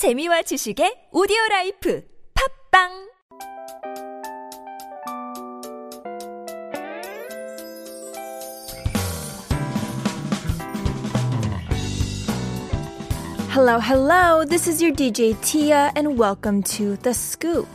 재미와 지식의 오디오 라이프 팝빵 Hello, hello. This is your DJ Tia and welcome to The Scoop.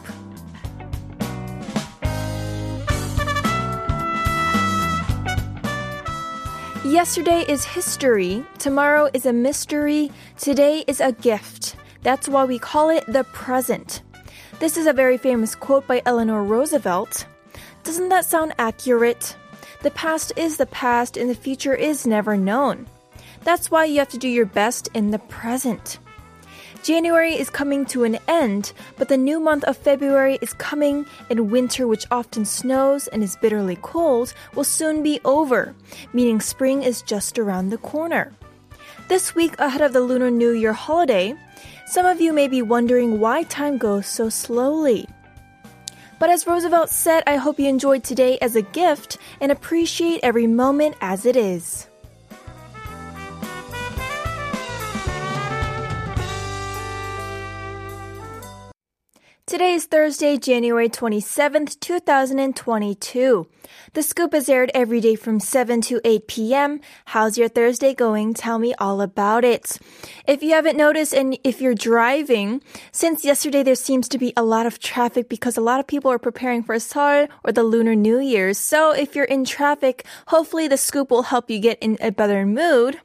Yesterday is history, tomorrow is a mystery, today is a gift. That's why we call it the present. This is a very famous quote by Eleanor Roosevelt. Doesn't that sound accurate? The past is the past and the future is never known. That's why you have to do your best in the present. January is coming to an end, but the new month of February is coming, and winter, which often snows and is bitterly cold, will soon be over, meaning spring is just around the corner. This week ahead of the Lunar New Year holiday, some of you may be wondering why time goes so slowly. But as Roosevelt said, I hope you enjoyed today as a gift and appreciate every moment as it is. Today is Thursday, January 27th, 2022. The scoop is aired every day from 7 to 8 p.m. How's your Thursday going? Tell me all about it. If you haven't noticed and if you're driving, since yesterday there seems to be a lot of traffic because a lot of people are preparing for Seoll or the Lunar New Year. So if you're in traffic, hopefully the scoop will help you get in a better mood.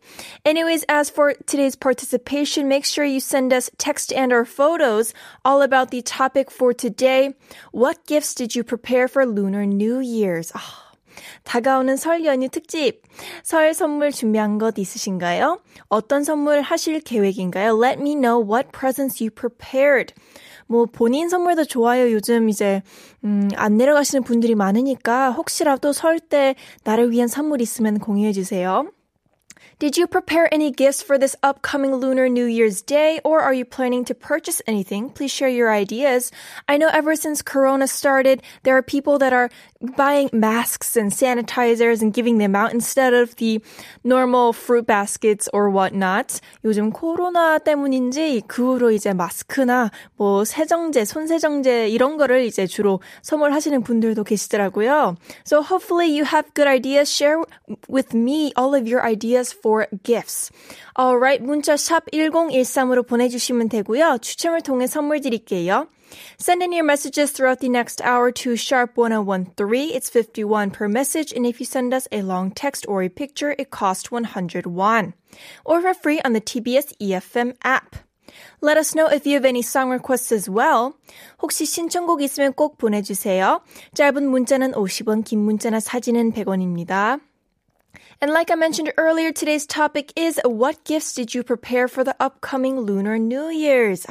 Anyways, as for today's participation, make sure you send us text and or photos all about the topic for today. What gifts did you prepare for Lunar New Year's? 아, 다가오는 설 연휴 특집. 설 선물 준비한 것 있으신가요? 어떤 선물 하실 계획인가요? Let me know what presents you prepared. 뭐 본인 선물도 좋아요. 요즘 이제 음, 안 내려가시는 분들이 많으니까 혹시라도 설 때 나를 위한 선물 있으면 공유해 주세요. Did you prepare any gifts for this upcoming Lunar New Year's Day, or are you planning to purchase anything? Please share your ideas. I know ever since Corona started, there are people that are buying masks and sanitizers and giving them out instead of the normal fruit baskets or whatnot. 요즘 코로나 때문인지 그 후로 이제 마스크나 뭐 세정제, 손세정제 이런 거를 이제 주로 선물하시는 분들도 계시더라고요. So hopefully you have good ideas. Share with me all of your ideas for gifts. Alright, 문자 샵 1013으로 보내주시면 되고요. 추첨을 통해 선물 드릴게요. Send in your messages throughout the next hour to sharp 1013. It's 51 per message. And if you send us a long text or a picture, it costs 100 won. Or for free on the TBS EFM app. Let us know if you have any song requests as well. 혹시 신청곡 있으면 꼭 보내주세요. 짧은 문자는 50원, 긴 문자나 사진은 100원입니다. And like I mentioned earlier, today's topic is what gifts did you prepare for the upcoming Lunar New Year's?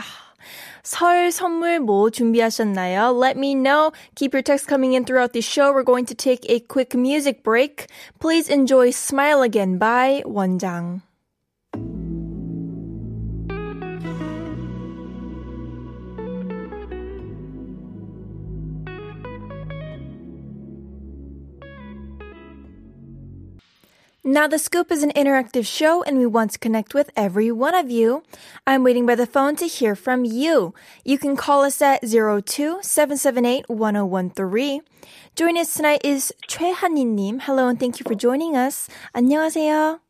설 선물 뭐 준비하셨나요? Let me know. Keep your texts coming in throughout the show. We're going to take a quick music break. Please enjoy Smile Again by 원장. Now, The Scoop is an interactive show and we want to connect with every one of you. I'm waiting by the phone to hear from you. You can call us at 02-778-1013. Joining us tonight is 최한희님. Hello and thank you for joining us. 안녕하세요.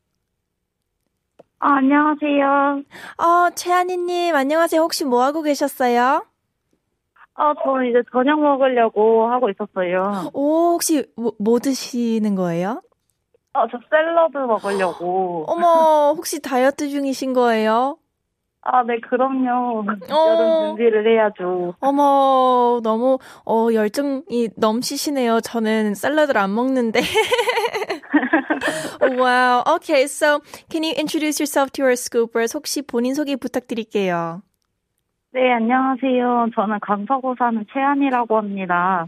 아, 안녕하세요. 어, 최한희님, 안녕하세요. 혹시 뭐 하고 계셨어요? 어, 저 이제 저녁 먹으려고 하고 있었어요. 오, 혹시 뭐, 뭐 드시는 거예요? 어, 저 샐러드 먹으려고. 어머, 혹시 다이어트 중이신 거예요? 아, 네, 그럼요. 어. 여름 준비를 해야죠. 어머, 너무, 어, 열정이 넘치시네요. 저는 샐러드를 안 먹는데. wow. Okay, so can you introduce yourself to our scoopers? 혹시 본인 소개 부탁드릴게요. 네, 안녕하세요. 저는 강서구 사는 최한이라고 합니다.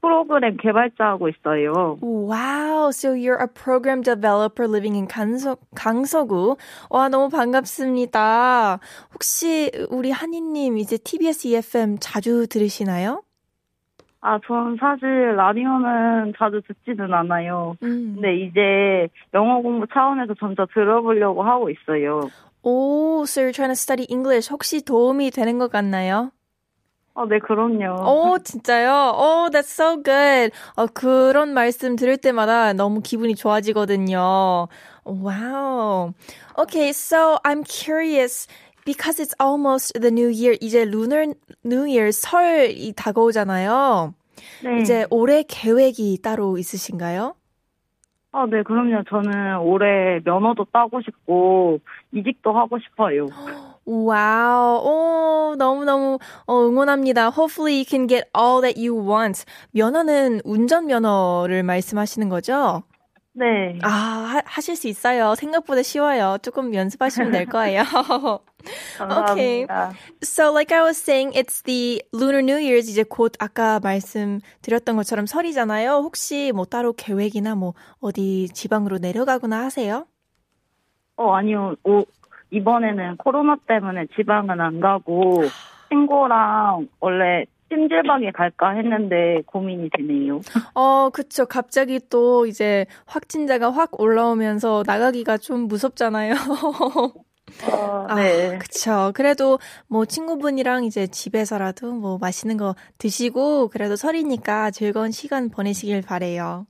프로그램 개발자하고 있어요. Wow, so you're a program developer living in 강서, 강서구. 와, 너무 반갑습니다. 혹시 우리 한이님 이제 TBS EFM 자주 들으시나요? 아, 전 사실 라디오는 자주 듣지는 않아요. 음. 근데 이제 영어 공부 차원에서 점차 들어보려고 하고 있어요. 오, so you're trying to study English. 혹시 도움이 되는 것 같나요? 어, 네, 그럼요. 오, 진짜요? 오, that's so good. 어, 그런 말씀 들을 때마다 너무 기분이 좋아지거든요. Wow. Okay, so I'm curious. Because it's almost the new year, 이제 lunar new year 설이 다가오잖아요. 네. 이제 올해 계획이 따로 있으신가요? 아, 네, 그럼요. 저는 올해 면허도 따고 싶고, 이직도 하고 싶어요. 와우, 오, 너무너무 어, 응원합니다. Hopefully you can get all that you want. 면허는 운전면허를 말씀하시는 거죠? 네. 아, 하, 하실 수 있어요. 생각보다 쉬워요. 조금 연습하시면 될 거예요. okay. So, like I was saying, it's the Lunar New Year's 이제 곧 아까 말씀드렸던 것처럼 설이잖아요. 혹시 뭐 따로 계획이나 뭐 어디 지방으로 내려가거나 하세요? 어, 아니요. 오, 이번에는 코로나 때문에 지방은 안 가고, 친구랑 원래 찜질방에 갈까 했는데 고민이 되네요. 어, 그쵸. 갑자기 또 이제 확진자가 확 올라오면서 나가기가 좀 무섭잖아요. 어, 아, 네. 그쵸. 그래도 뭐 친구분이랑 이제 집에서라도 뭐 맛있는 거 드시고 그래도 설이니까 즐거운 시간 보내시길 바래요.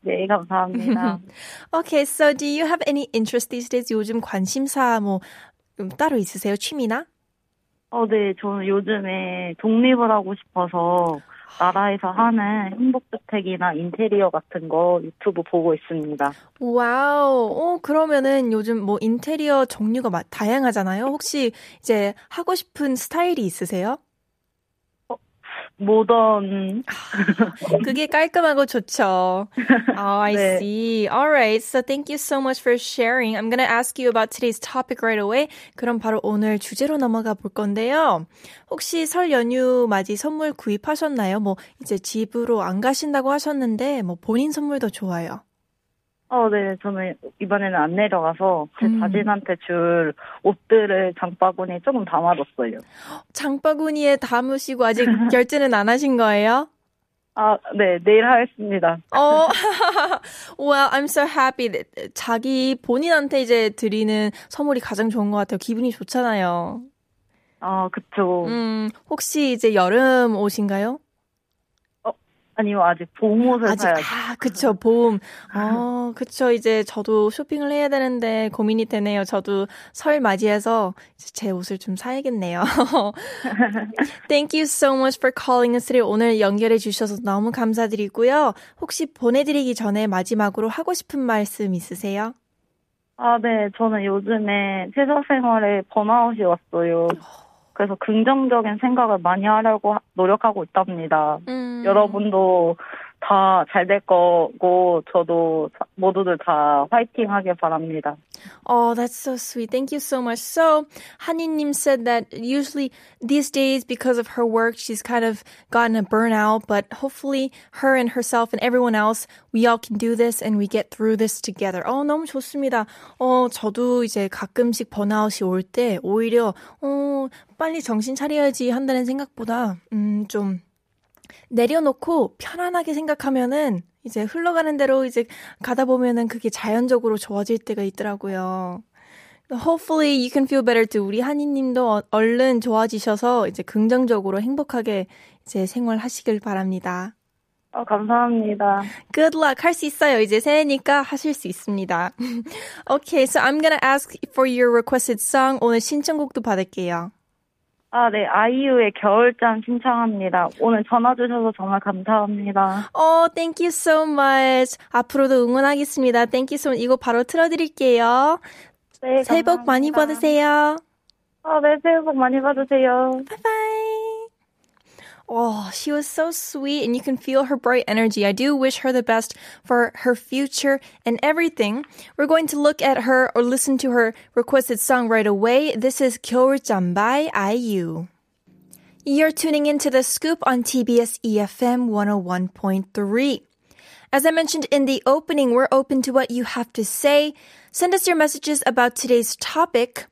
네, 감사합니다. Okay, so do you have any interest these days? 요즘 관심사 뭐 음, 따로 있으세요? 취미나? 어, 네, 저는 요즘에 독립을 하고 싶어서 나라에서 하는 행복주택이나 인테리어 같은 거 유튜브 보고 있습니다. 와우. 어, 그러면은 요즘 뭐 인테리어 종류가 마- 다양하잖아요. 혹시 이제 하고 싶은 스타일이 있으세요? 모던, 그게 깔끔하고 좋죠. Oh, I 네. see. All right. So thank you so much for sharing. I'm to ask you about today's topic right away. 그럼 바로 오늘 주제로 넘어가 볼 건데요. 혹시 설 연휴 맞이 선물 구입하셨나요? 뭐 이제 집으로 안 가신다고 하셨는데 뭐 본인 선물도 좋아요. 어, 네, 저는 이번에는 안 내려가서 제 음. 자신한테 줄 옷들을 장바구니에 조금 담아뒀어요. 장바구니에 담으시고 아직 결제는 안 하신 거예요? 아, 네, 내일 하겠습니다. 어, well, I'm so happy. 자기 본인한테 이제 드리는 선물이 가장 좋은 것 같아요. 기분이 좋잖아요. 아, 그쵸. 음, 혹시 이제 여름 옷인가요? 아니요, 아직 봄옷을 아직, 사야죠. 아, 그쵸, 봄. 어, 그쵸. 이제 저도 쇼핑을 해야 되는데 고민이 되네요. 저도 설 맞이해서 제 옷을 좀 사야겠네요. Thank you so much for calling us today. 오늘 연결해 주셔서 너무 감사드리고요. 혹시 보내드리기 전에 마지막으로 하고 싶은 말씀 있으세요? 아, 네, 저는 요즘에 회사 생활에 번아웃이 왔어요. 그래서 긍정적인 생각을 많이 하려고 하- 노력하고 있답니다. 음. 여러분도 다 잘 될 거고, 저도 사- 모두들 다 화이팅 하길 바랍니다. Oh, that's so sweet. Thank you so much. So, Haninim said that usually these days, because of her work, she's kind of gotten a burnout, but hopefully her and herself and everyone else, we all can do this and we get through this together. 어, 너무 좋습니다. 어, 저도 이제 가끔씩 번아웃이 올 때 오히려, 어, 빨리 정신 차려야지 한다는 생각보다, 음, 좀, 내려놓고 편안하게 생각하면은 이제 흘러가는 대로 이제 가다 보면은 그게 자연적으로 좋아질 때가 있더라고요. Hopefully you can feel better too. 우리 한이님도 어- 얼른 좋아지셔서 이제 긍정적으로 행복하게 이제 생활하시길 바랍니다. 어, 감사합니다. Good luck. 할 수 있어요. 이제 새해니까 하실 수 있습니다. okay, so I'm gonna ask for your requested song. 오늘 신청곡도 받을게요. 아, 네, 아이유의 겨울잠 신청합니다. 오늘 전화 주셔서 정말 감사합니다. Oh, thank you so much. 앞으로도 응원하겠습니다. Thank you so much. 이거 바로 틀어 드릴게요. 네, 새해 복 많이. 받으세요. 아, 네, 새해 복 많이 받으세요. Bye. Oh, she was so sweet and you can feel her bright energy. I do wish her the best for her future and everything. We're going to look at her or listen to her requested song right away. This is 겨울잠 by IU. You're tuning into the scoop on TBS EFM 101.3. As I mentioned in the opening, we're open to what you have to say. Send us your messages about today's topic.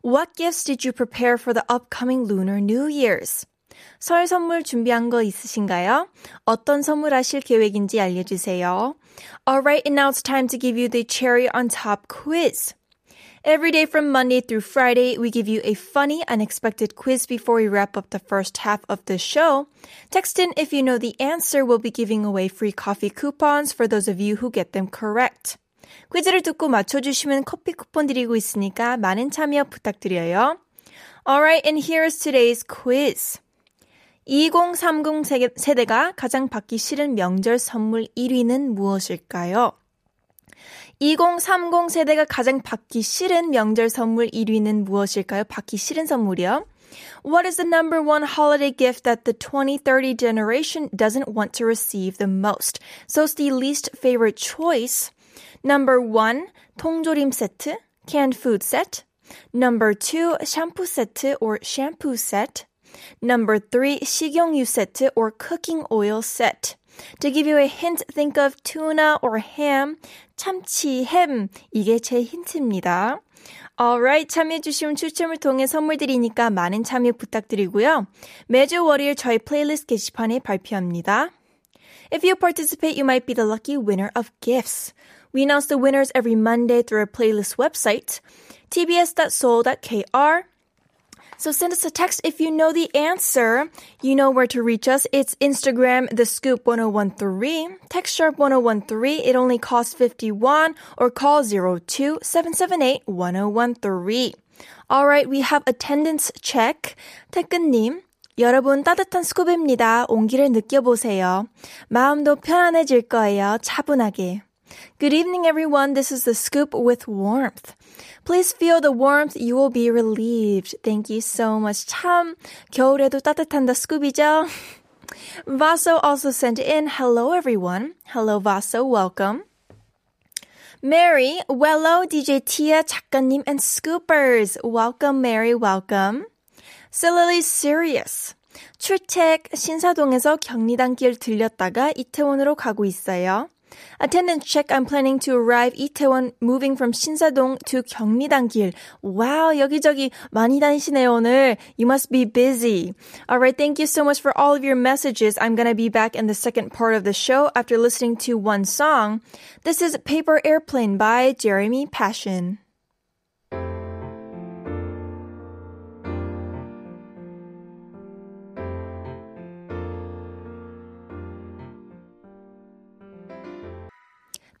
What gifts did you prepare for the upcoming Lunar New Year's? 설 선물 준비한 거 있으신가요? 어떤 선물 하실 계획인지 알려주세요. Alright, and now it's time to give you the cherry on top quiz. Every day from Monday through Friday, we give you a funny, unexpected quiz before we wrap up the first half of the show. Text in if you know the answer. We'll be giving away free coffee coupons for those of you who get them correct. 퀴즈를 듣고 맞춰주시면 커피 쿠폰 드리고 있으니까 많은 참여 부탁드려요. Alright, and here's today's quiz. 2030 세대가 가장 받기 싫은 명절 선물 1위는 무엇일까요? 2030 세대가 가장 받기 싫은 명절 선물 1위는 무엇일까요? 받기 싫은 선물이요. What is the number one holiday gift that the 2030 generation doesn't want to receive the most? So it's the least favorite choice. Number one, 통조림 세트, canned food set. Number two, shampoo set or shampoo set. Number three, 식용유 세트 or cooking oil set. To give you a hint, think of tuna or ham, 참치, 햄. 이게 제 힌트입니다. Alright, 참여해주시면 추첨을 통해 선물 드리니까 많은 참여 부탁드리고요. 매주 월요일 저희 플레이리스트 게시판에 발표합니다. If you participate, you might be the lucky winner of gifts. We announce the winners every Monday through our playlist website, tbs.seoul.kr So send us a text if you know the answer. You know where to reach us. It's Instagram, the scoop 1013, text sharp 1013. It only costs 51 or call 02 778 1013. All right, we have attendance check. 태근님, 여러분 따뜻한 스쿱입니다. 온기를 느껴보세요. 마음도 편안해질 거예요. 차분하게. Good evening, everyone. This is the scoop with warmth. Please feel the warmth. You will be relieved. Thank you so much. 참 겨울에도 따뜻한 the scoop이죠. Vaso also sent in hello, everyone. Hello, Vaso. Welcome. Mary, Wello, DJ Tia, 작가님, and Scoopers. Welcome, Mary. Welcome. Silly Serious. 출첵 신사동에서 경리단길 들렸다가 이태원으로 가고 있어요. Attendance check. I'm planning to arrive Itaewon, moving from 신사동 to 경리단길. Wow, 여기저기 많이 다니시네요 오늘. You must be busy. All right, thank you so much for all of your messages. I'm gonna be back in the second part of the show after listening to one song. This is Paper Airplane by Jeremy Passion.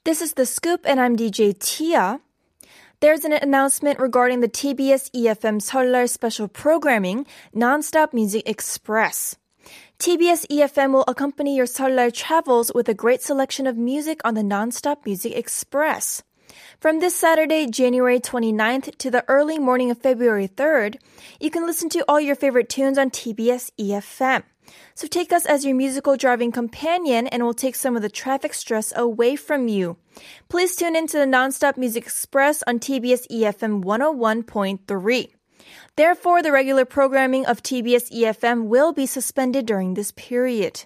This is The Scoop, and I'm DJ Tia. There's an announcement regarding the TBS EFM Seollal special programming, Nonstop Music Express. TBS EFM will accompany your Seollal travels with a great selection of music on the Nonstop Music Express. From this Saturday, January 29th to the early morning of February 3rd, you can listen to all your favorite tunes on TBS EFM. So take us as your musical driving companion and we'll take some of the traffic stress away from you. Please tune in to the Nonstop Music Express on TBS EFM 101.3. Therefore, the regular programming of TBS EFM will be suspended during this period.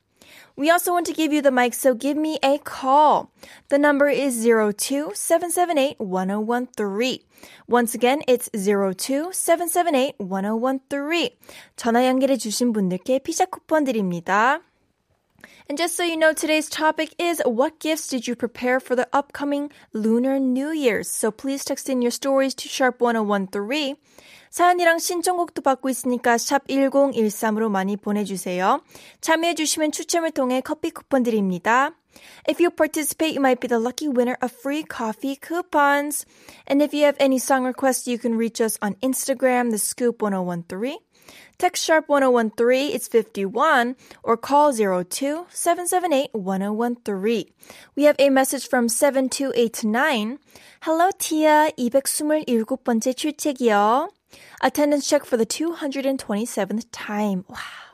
We also want to give you the mic, so give me a call. The number is 02-778-1013. Once again, it's 02-778-1013. 전화 연결해 주신 분들께 피자 쿠폰 드립니다. And just so you know, today's topic is what gifts did you prepare for the upcoming Lunar New Year's? So please text in your stories to sharp1013. 사연이랑 신청곡도 받고 있으니까 샵 1013으로 많이 보내주세요. 참여해주시면 추첨을 통해 커피 쿠폰 드립니다. If you participate, you might be the lucky winner of free coffee coupons. And if you have any song requests, you can reach us on Instagram, the scoop 1013. Text sharp 1013, it's 51, or call 02 778 1013. We have a message from 7289. Hello, Tia. 227번째 출첵이요. Attendance check for the 227th time. Wow.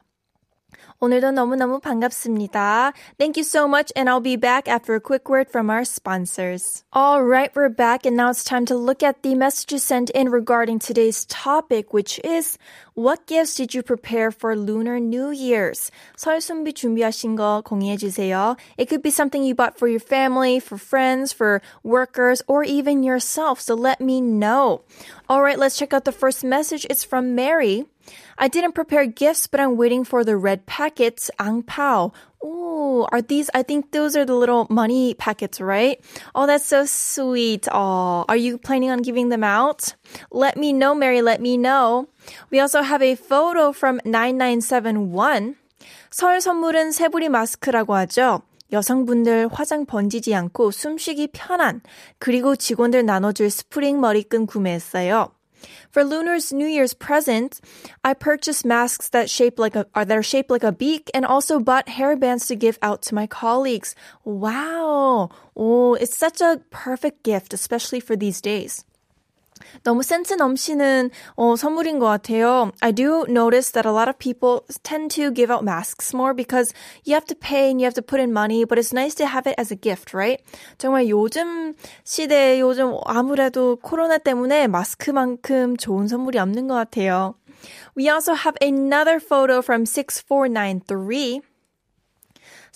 오늘도 너무너무 반갑습니다. Thank you so much and I'll be back after a quick word from our sponsors. All right, we're back and now it's time to look at the messages sent in regarding today's topic which is what gifts did you prepare for Lunar New Year's? 설 준비 준비하신 거 공유해 주세요. It could be something you bought for your family, for friends, for workers, or even yourself. So let me know. All right, let's check out the first message. It's from Mary. I didn't prepare gifts, but I'm waiting for the red packets, ang pao. Oh, are these? I think those are the little money packets, right? Oh, that's so sweet. Oh, are you planning on giving them out? Let me know, Mary. Let me know. We also have a photo from 9971. 설 선물은 새부리 마스크라고 하죠. 여성분들 화장 번지지 않고 숨쉬기 편한 그리고 직원들 나눠줄 스프링 머리끈 구매했어요. For Lunar's New Year's present, I purchased masks that shape like a uh, that are shaped like a beak and also bought hairbands to give out to my colleagues. Wow. Oh, it's such a perfect gift, especially for these days. 너무 센스 넘치는 어, 선물인 것 같아요. I do notice that a lot of people tend to give out masks more because you have to pay and you have to put in money, but it's nice to have it as a gift, right? 정말 요즘 시대에 요즘 아무래도 코로나 때문에 마스크만큼 좋은 선물이 없는 것 같아요. We also have another photo from 6493.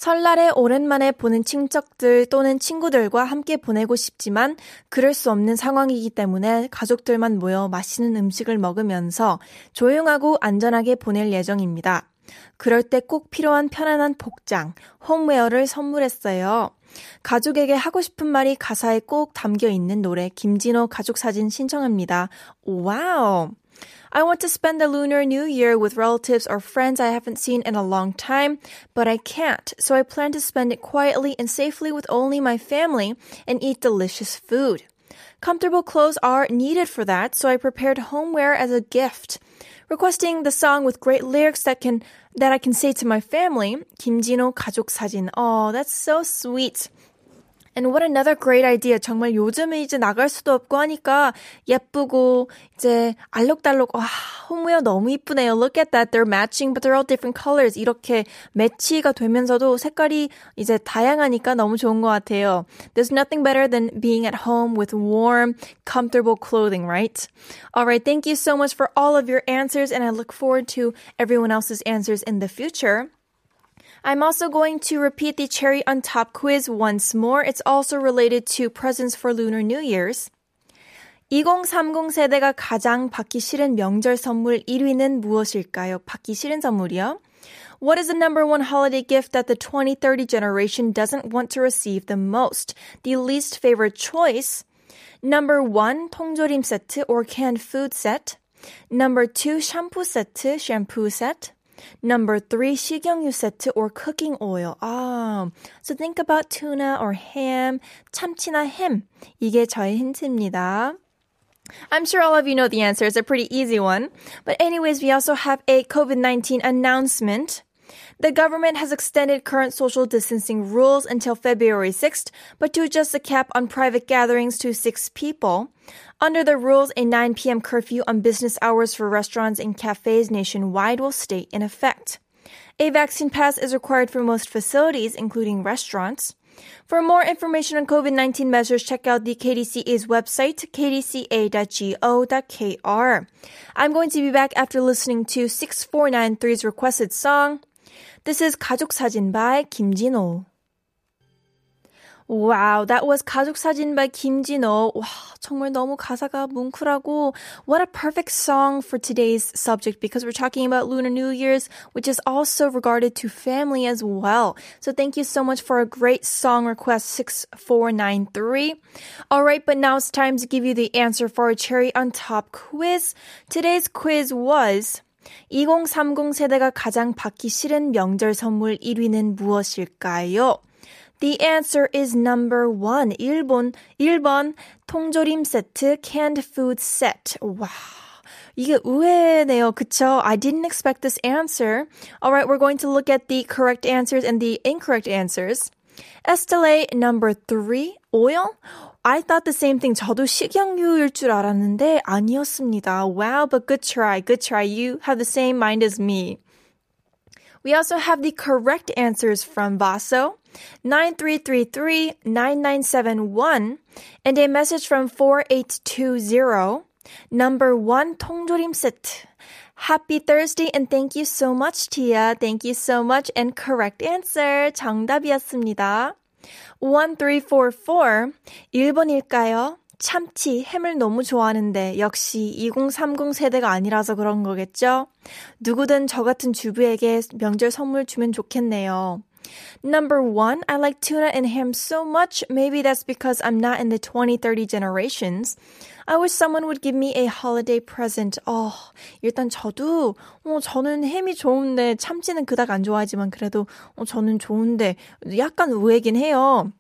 설날에 오랜만에 보는 친척들 또는 친구들과 함께 보내고 싶지만 그럴 수 없는 상황이기 때문에 가족들만 모여 맛있는 음식을 먹으면서 조용하고 안전하게 보낼 예정입니다. 그럴 때 꼭 필요한 편안한 복장, 홈웨어를 선물했어요. 가족에게 하고 싶은 말이 가사에 꼭 담겨 있는 노래 김진호 가족 사진 신청합니다. 와우! I want to spend the Lunar New Year with relatives or friends I haven't seen in a long time, but I can't, so I plan to spend it quietly and safely with only my family and eat delicious food. Comfortable clothes are needed for that, so I prepared homeware as a gift. Requesting the song with great lyrics that can that I can say to my family, 김진호 가족 사진. Oh, that's so sweet. And what another great idea. 정말 요즘에 이제 나갈 수도 없고 하니까 예쁘고 이제 알록달록 와 홈웨어 너무 이쁘네요. Look at that. They're matching but they're all different colors. 이렇게 매치가 되면서도 색깔이 이제 다양하니까 너무 좋은 것 같아요. There's nothing better than being at home with warm, comfortable clothing, right? All right. Thank you so much for all of your answers and I look forward to everyone else's answers in the future. I'm also going to repeat the cherry on top quiz once more. It's also related to presents for Lunar New Year's. 2030 세대가 가장 받기 싫은 명절 선물 1위는 무엇일까요? 받기 싫은 선물이요? What is the number one holiday gift that the 2030 generation doesn't want to receive the most? The least favorite choice. Number one, 통조림 세트 or canned food set. Number two, 샴푸 세트, shampoo set. Number three, 식용유 세트 or cooking oil. 아, so think about tuna or ham, 참치나 햄. 이게 저의 힌트입니다. I'm sure all of you know the answer. It's a pretty easy one. But anyways, we also have a COVID-19 announcement. The government has extended current social distancing rules until February 6th, but to adjust the cap on private gatherings to six people. Under the rules, a 9 p.m. curfew on business hours for restaurants and cafes nationwide will stay in effect. A vaccine pass is required for most facilities, including restaurants. For more information on COVID 19 measures, check out the KDCA's website, kdca.go.kr. I'm going to be back after listening to 6493's requested song. This is 가족 사진 by 김진호. Wow, that was 가족 사진 by 김진호. 와, 정말 너무 가사가 뭉클하고 what a perfect song for today's subject because we're talking about Lunar New Year's, which is also regarded to family as well. So thank you so much for a great song request 6493. All right, but now it's time to give you the answer for a cherry on top quiz. Today's quiz was 2030 세대가 가장 받기 싫은 명절 선물 1위는 무엇일까요? The answer is number one. 1번, 1번, 통조림 세트, canned food set. 와. 이게 의외네요. 그쵸? I didn't expect this answer. Alright, we're going to look at the correct answers and the incorrect answers. Estelle, number three, oil. I thought the same thing. 저도 식용유일 줄 알았는데 아니었습니다. Wow, but good try, good try. You have the same mind as me. We also have the correct answers from Vaso, 9333-9971, and a message from 4820, number one 통조림 set. Happy Thursday and thank you so much, Tia. Thank you so much and correct answer. 정답이었습니다. 1344, 1번일까요? 참치, 햄을 너무 좋아하는데 역시 2030 세대가 아니라서 그런 거겠죠? 누구든 저 같은 주부에게 명절 선물 주면 좋겠네요. Number one, I like tuna and ham so much. Maybe that's because I'm not in the 20, 30 generations. I wish someone would give me a holiday present. 어, 일단 저도, 어, 저는 햄이 좋은데, 참치는 그닥 안 좋아하지만 그래도, 어, 저는 좋은데, 약간 의외긴 해요.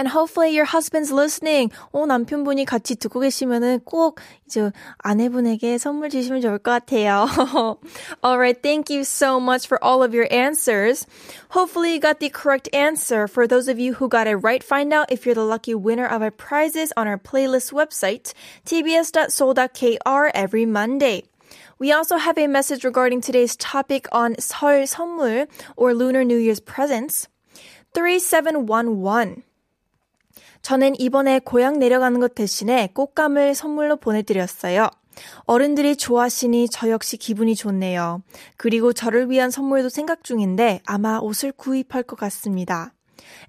And hopefully your husband's listening. 어, 남편분이 같이 듣고 계시면은 꼭 이제 아내분에게 선물 주시면 좋을 것 같아요. Alright, thank you so much for all of your answers. Hopefully you got the correct answer. For those of you who got it right, find out if you're the lucky winner of our prizes on our playlist website, tbs.seoul.kr every Monday. We also have a message regarding today's topic on 설 선물 or Lunar New Year's presents. 3711. 저는 이번에 고향 내려가는 것 대신에 꽃감을 선물로 보내드렸어요. 어른들이 좋아하시니 저 역시 기분이 좋네요. 그리고 저를 위한 선물도 생각 중인데 아마 옷을 구입할 것 같습니다.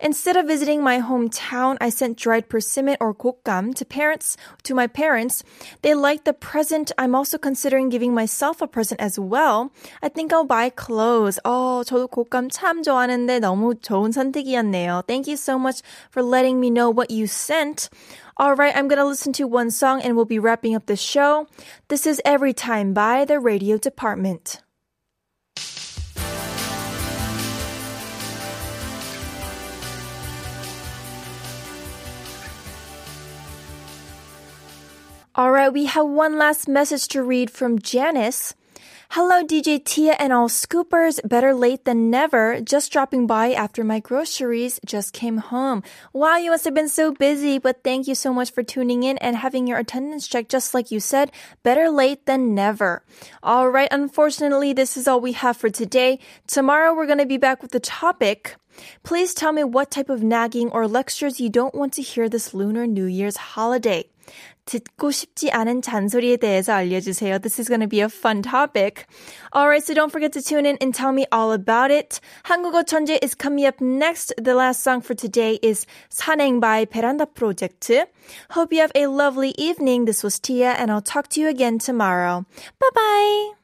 Instead of visiting my hometown, I sent dried persimmon or gokgam to parents to my parents. They liked the present. I'm also considering giving myself a present as well. I think I'll buy clothes. 어, 저도 곶감 참 좋아하는데 너무 좋은 선택이었네요. Thank you so much for letting me know what you sent. All right, I'm going to listen to one song and we'll be wrapping up the show. This is Every Time by the Radio Department. All right, we have one last message to read from Janice. Hello, DJ Tia and all scoopers. Better late than never. Just dropping by after my groceries just came home. Wow, you must have been so busy, but thank you so much for tuning in and having your attendance checked. Just like you said, better late than never. All right, unfortunately, this is all we have for today. Tomorrow, we're going to be back with the topic. Please tell me what type of nagging or lectures you don't want to hear this Lunar New Year's holiday. 듣고 싶지 않은 잔소리에 대해서 알려주세요. This is going to be a fun topic. Alright, so don't forget to tune in and tell me all about it. 한국어 천재 is coming up next. The last song for today is 산행 by 베란다 프로젝트. Hope you have a lovely evening. This was Tia and I'll talk to you again tomorrow. Bye bye!